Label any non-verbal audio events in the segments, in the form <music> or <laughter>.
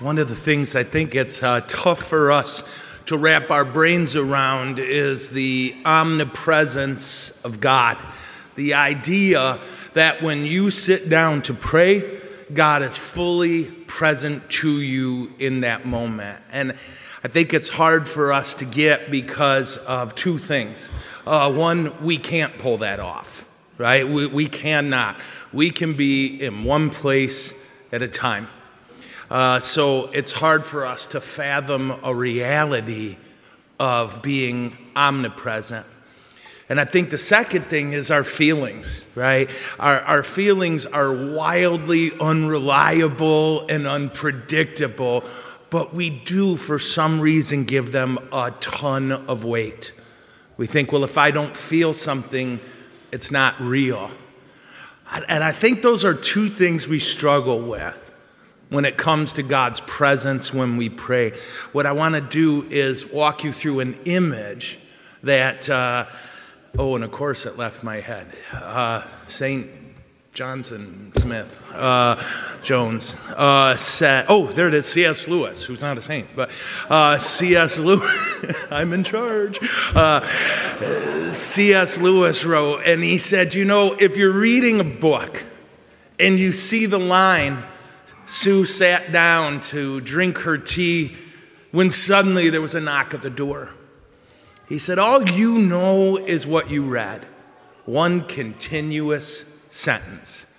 one of the things I think it's uh, tough for us to wrap our brains around is the omnipresence of God. The idea that when you sit down to pray, God is fully present to you in that moment. And I think it's hard for us to get because of two things. Uh, one, we can't pull that off, right? We, we cannot. We can be in one place at a time. Uh, so it's hard for us to fathom a reality of being omnipresent. And I think the second thing is our feelings, right? Our, our feelings are wildly unreliable and unpredictable, but we do, for some reason, give them a ton of weight. We think, well, if I don't feel something, it's not real. And I think those are two things we struggle with when it comes to God's presence when we pray. What I want to do is walk you through an image that. Uh, Oh, and of course it left my head. Uh, St. Johnson Smith uh, Jones uh, said, oh, there it is, C.S. Lewis, who's not a saint, but uh, C.S. Lewis, <laughs> I'm in charge. Uh, C.S. Lewis wrote, and he said, you know, if you're reading a book and you see the line, Sue sat down to drink her tea when suddenly there was a knock at the door. He said, All you know is what you read one continuous sentence.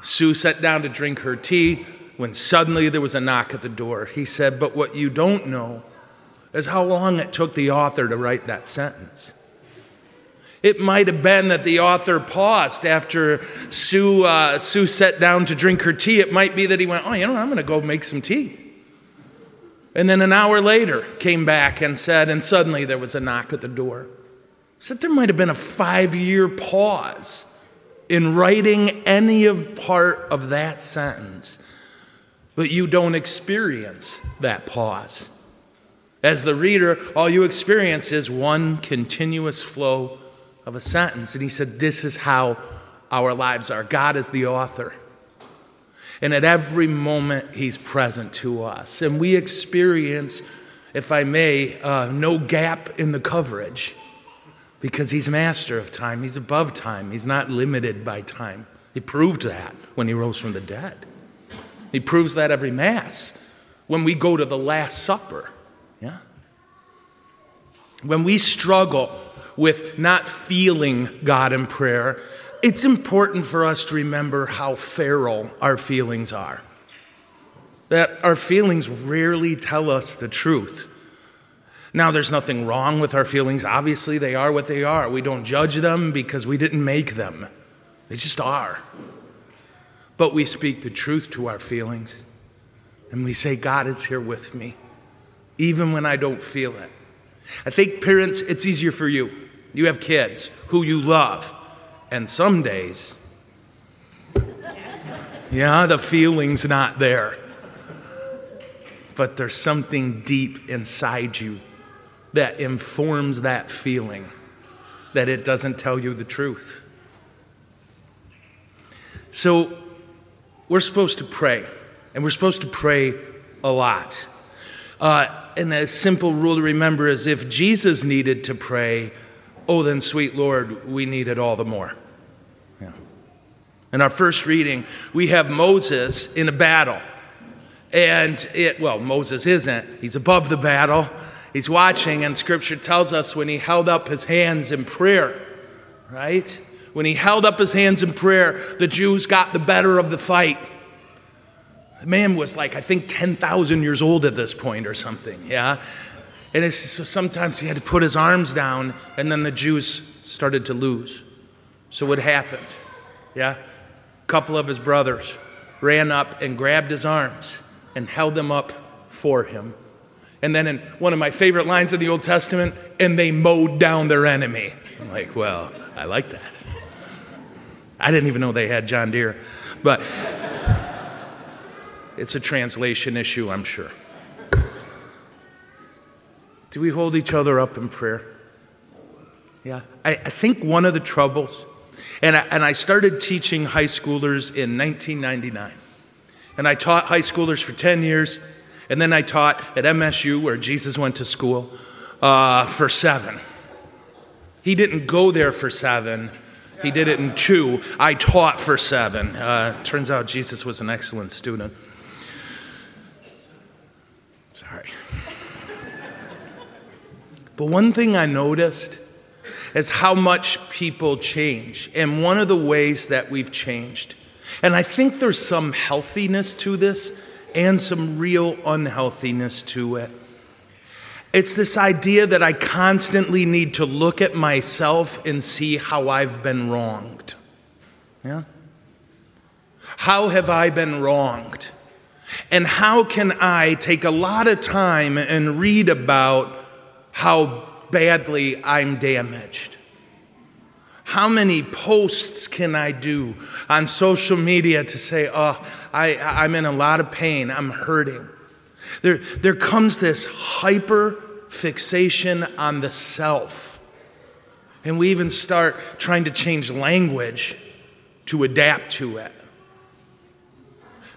Sue sat down to drink her tea when suddenly there was a knock at the door. He said, But what you don't know is how long it took the author to write that sentence. It might have been that the author paused after Sue, uh, Sue sat down to drink her tea. It might be that he went, Oh, you know, I'm going to go make some tea. And then an hour later came back and said, and suddenly there was a knock at the door. Said there might have been a five year pause in writing any of part of that sentence, but you don't experience that pause. As the reader, all you experience is one continuous flow of a sentence. And he said, This is how our lives are. God is the author. And at every moment, He's present to us. And we experience, if I may, uh, no gap in the coverage because He's master of time. He's above time. He's not limited by time. He proved that when He rose from the dead. He proves that every Mass when we go to the Last Supper. Yeah? When we struggle with not feeling God in prayer, it's important for us to remember how feral our feelings are. That our feelings rarely tell us the truth. Now, there's nothing wrong with our feelings. Obviously, they are what they are. We don't judge them because we didn't make them, they just are. But we speak the truth to our feelings and we say, God is here with me, even when I don't feel it. I think, parents, it's easier for you. You have kids who you love and some days, yeah, the feeling's not there. But there's something deep inside you that informs that feeling, that it doesn't tell you the truth. So, we're supposed to pray, and we're supposed to pray a lot. Uh, and a simple rule to remember is if Jesus needed to pray, oh, then, sweet Lord, we need it all the more. Yeah. In our first reading, we have Moses in a battle. And it, well, Moses isn't. He's above the battle. He's watching, and scripture tells us when he held up his hands in prayer, right? When he held up his hands in prayer, the Jews got the better of the fight. The man was like, I think, 10,000 years old at this point or something, yeah? And so sometimes he had to put his arms down, and then the Jews started to lose. So what happened? Yeah? A couple of his brothers ran up and grabbed his arms and held them up for him. And then in one of my favorite lines of the Old Testament, and they mowed down their enemy. I'm like, well, I like that. I didn't even know they had John Deere. But it's a translation issue, I'm sure. Do we hold each other up in prayer? Yeah. I, I think one of the troubles, and I, and I started teaching high schoolers in 1999. And I taught high schoolers for 10 years. And then I taught at MSU, where Jesus went to school, uh, for seven. He didn't go there for seven, he did it in two. I taught for seven. Uh, turns out Jesus was an excellent student. Sorry. But one thing I noticed is how much people change. And one of the ways that we've changed, and I think there's some healthiness to this and some real unhealthiness to it. It's this idea that I constantly need to look at myself and see how I've been wronged. Yeah? How have I been wronged? And how can I take a lot of time and read about how badly I'm damaged? How many posts can I do on social media to say, oh, I, I'm in a lot of pain, I'm hurting? There, there comes this hyper fixation on the self. And we even start trying to change language to adapt to it.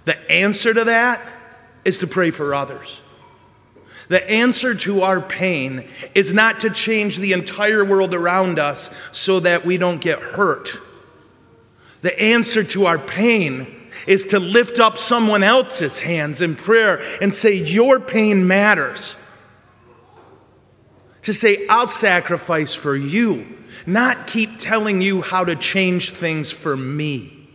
The answer to that is to pray for others. The answer to our pain is not to change the entire world around us so that we don't get hurt. The answer to our pain is to lift up someone else's hands in prayer and say, Your pain matters. To say, I'll sacrifice for you, not keep telling you how to change things for me.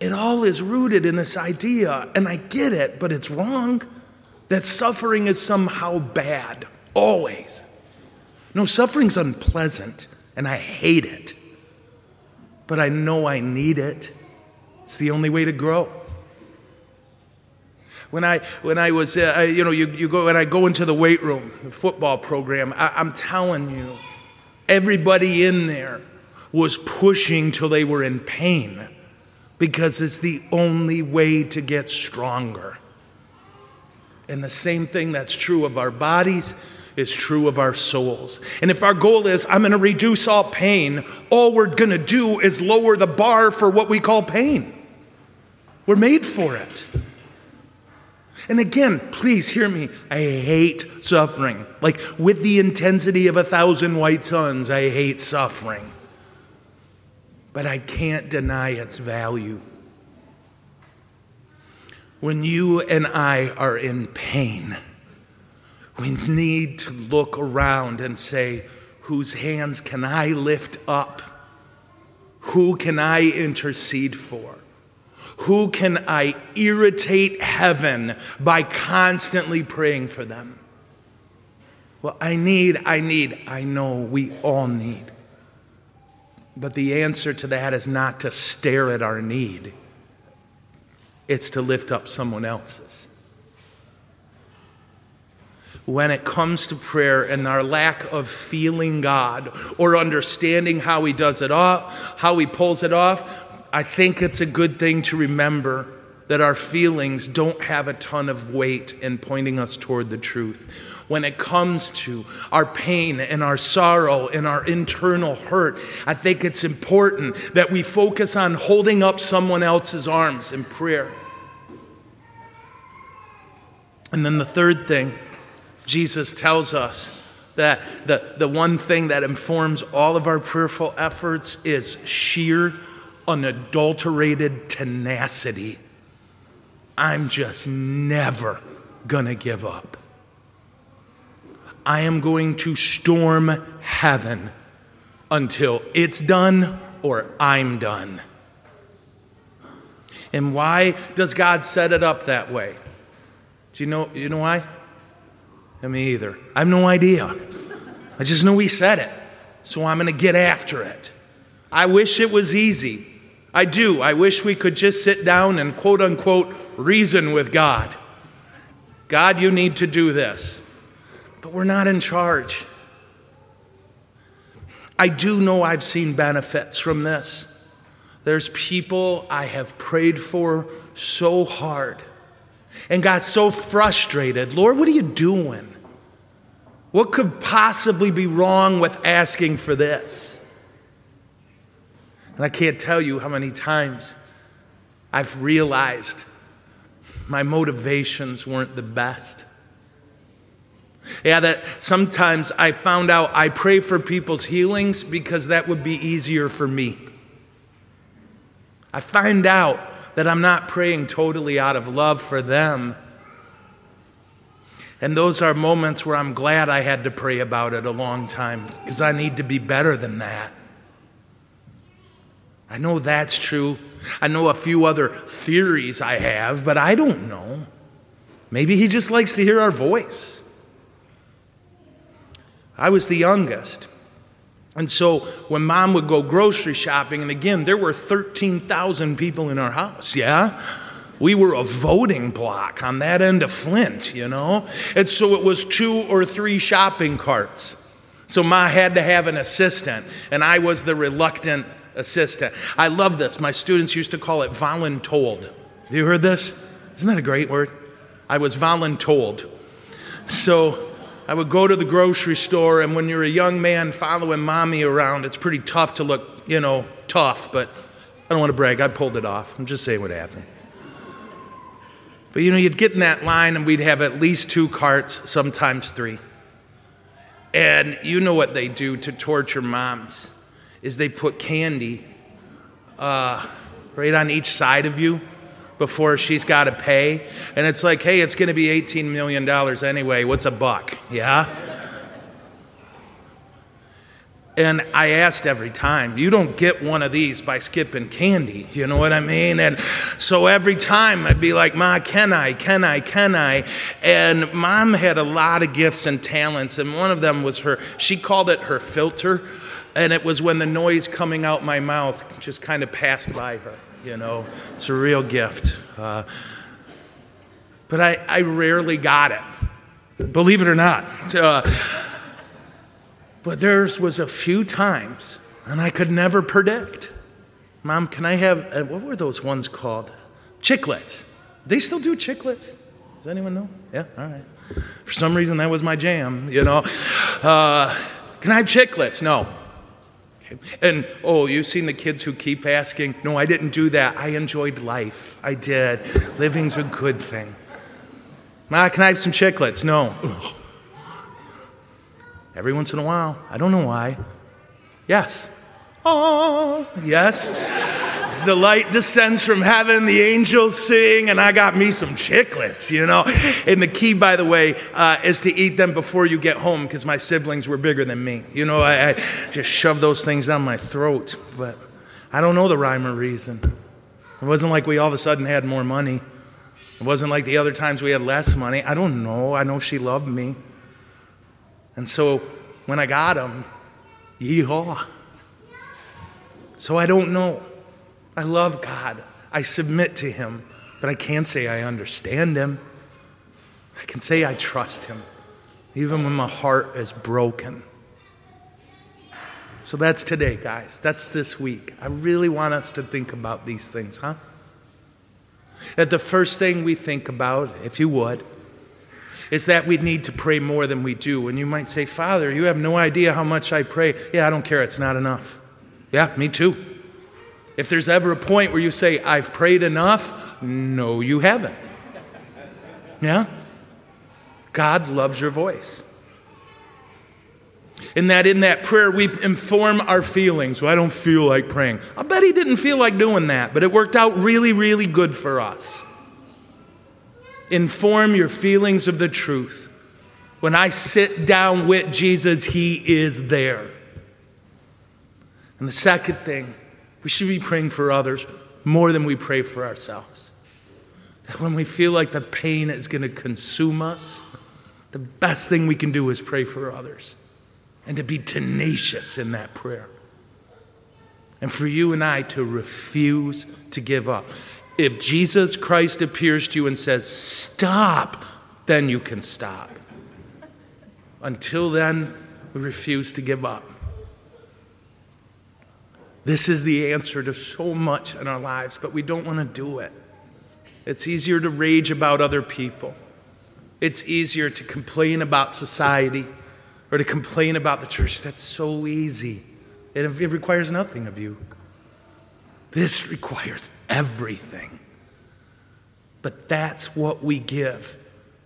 It all is rooted in this idea, and I get it, but it's wrong, that suffering is somehow bad, always. No, suffering's unpleasant, and I hate it but I know I need it. It's the only way to grow. When I, when I was, uh, you know, you, you go, when I go into the weight room, the football program, I, I'm telling you, everybody in there was pushing till they were in pain because it's the only way to get stronger. And the same thing that's true of our bodies is true of our souls. And if our goal is, I'm going to reduce all pain, all we're going to do is lower the bar for what we call pain. We're made for it. And again, please hear me. I hate suffering. Like with the intensity of a thousand white suns, I hate suffering. But I can't deny its value. When you and I are in pain, we need to look around and say, whose hands can I lift up? Who can I intercede for? Who can I irritate heaven by constantly praying for them? Well, I need, I need, I know we all need. But the answer to that is not to stare at our need, it's to lift up someone else's when it comes to prayer and our lack of feeling God or understanding how He does it off, how He pulls it off, I think it's a good thing to remember that our feelings don't have a ton of weight in pointing us toward the truth. When it comes to our pain and our sorrow and our internal hurt, I think it's important that we focus on holding up someone else's arms in prayer. And then the third thing, Jesus tells us that the, the one thing that informs all of our prayerful efforts is sheer, unadulterated tenacity. I'm just never gonna give up. I am going to storm heaven until it's done or I'm done. And why does God set it up that way? Do you know, you know why? me either. I have no idea. I just know he said it. So I'm going to get after it. I wish it was easy. I do. I wish we could just sit down and quote unquote reason with God. God, you need to do this. But we're not in charge. I do know I've seen benefits from this. There's people I have prayed for so hard and got so frustrated. Lord, what are you doing? What could possibly be wrong with asking for this? And I can't tell you how many times I've realized my motivations weren't the best. Yeah, that sometimes I found out I pray for people's healings because that would be easier for me. I find out that I'm not praying totally out of love for them. And those are moments where I'm glad I had to pray about it a long time because I need to be better than that. I know that's true. I know a few other theories I have, but I don't know. Maybe he just likes to hear our voice. I was the youngest. And so when mom would go grocery shopping, and again, there were 13,000 people in our house, yeah? We were a voting block on that end of Flint, you know? And so it was two or three shopping carts. So Ma had to have an assistant, and I was the reluctant assistant. I love this. My students used to call it voluntold. Have you heard this? Isn't that a great word? I was voluntold. So I would go to the grocery store, and when you're a young man following mommy around, it's pretty tough to look, you know, tough, but I don't want to brag. I pulled it off. I'm just saying what happened. But you know, you'd get in that line, and we'd have at least two carts, sometimes three. And you know what they do to torture moms is they put candy uh, right on each side of you before she's got to pay. And it's like, hey, it's going to be $18 million anyway. What's a buck? Yeah? And I asked every time, you don't get one of these by skipping candy. You know what I mean? And so every time I'd be like, Ma, can I? Can I? Can I? And mom had a lot of gifts and talents. And one of them was her, she called it her filter. And it was when the noise coming out my mouth just kind of passed by her. You know, it's a real gift. Uh, but I, I rarely got it, believe it or not. Uh, but theirs was a few times, and I could never predict. Mom, can I have, uh, what were those ones called? Chiclets. They still do chiclets? Does anyone know? Yeah, all right. For some reason, that was my jam, you know. Uh, can I have chiclets? No. And oh, you've seen the kids who keep asking, No, I didn't do that. I enjoyed life. I did. Living's a good thing. Ma, can I have some chiclets? No. <sighs> Every once in a while. I don't know why. Yes. Oh, yes the light descends from heaven, the angels sing, and I got me some chiclets, you know. And the key, by the way, uh, is to eat them before you get home because my siblings were bigger than me. You know, I, I just shoved those things down my throat, but I don't know the rhyme or reason. It wasn't like we all of a sudden had more money. It wasn't like the other times we had less money. I don't know. I know she loved me. And so when I got them, yeehaw. So I don't know. I love God. I submit to Him, but I can't say I understand Him. I can say I trust Him, even when my heart is broken. So that's today, guys. That's this week. I really want us to think about these things, huh? That the first thing we think about, if you would, is that we need to pray more than we do. And you might say, Father, you have no idea how much I pray. Yeah, I don't care. It's not enough. Yeah, me too. If there's ever a point where you say, I've prayed enough, no, you haven't. Yeah? God loves your voice. In that, in that prayer, we inform our feelings. Well, I don't feel like praying. I bet he didn't feel like doing that, but it worked out really, really good for us. Inform your feelings of the truth. When I sit down with Jesus, he is there. And the second thing, we should be praying for others more than we pray for ourselves. That when we feel like the pain is going to consume us, the best thing we can do is pray for others and to be tenacious in that prayer. And for you and I to refuse to give up. If Jesus Christ appears to you and says, Stop, then you can stop. Until then, we refuse to give up. This is the answer to so much in our lives, but we don't want to do it. It's easier to rage about other people. It's easier to complain about society or to complain about the church. That's so easy. It, it requires nothing of you. This requires everything. But that's what we give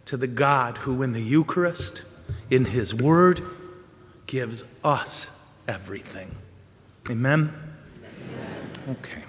to the God who, in the Eucharist, in His Word, gives us everything. Amen? Amen. Okay.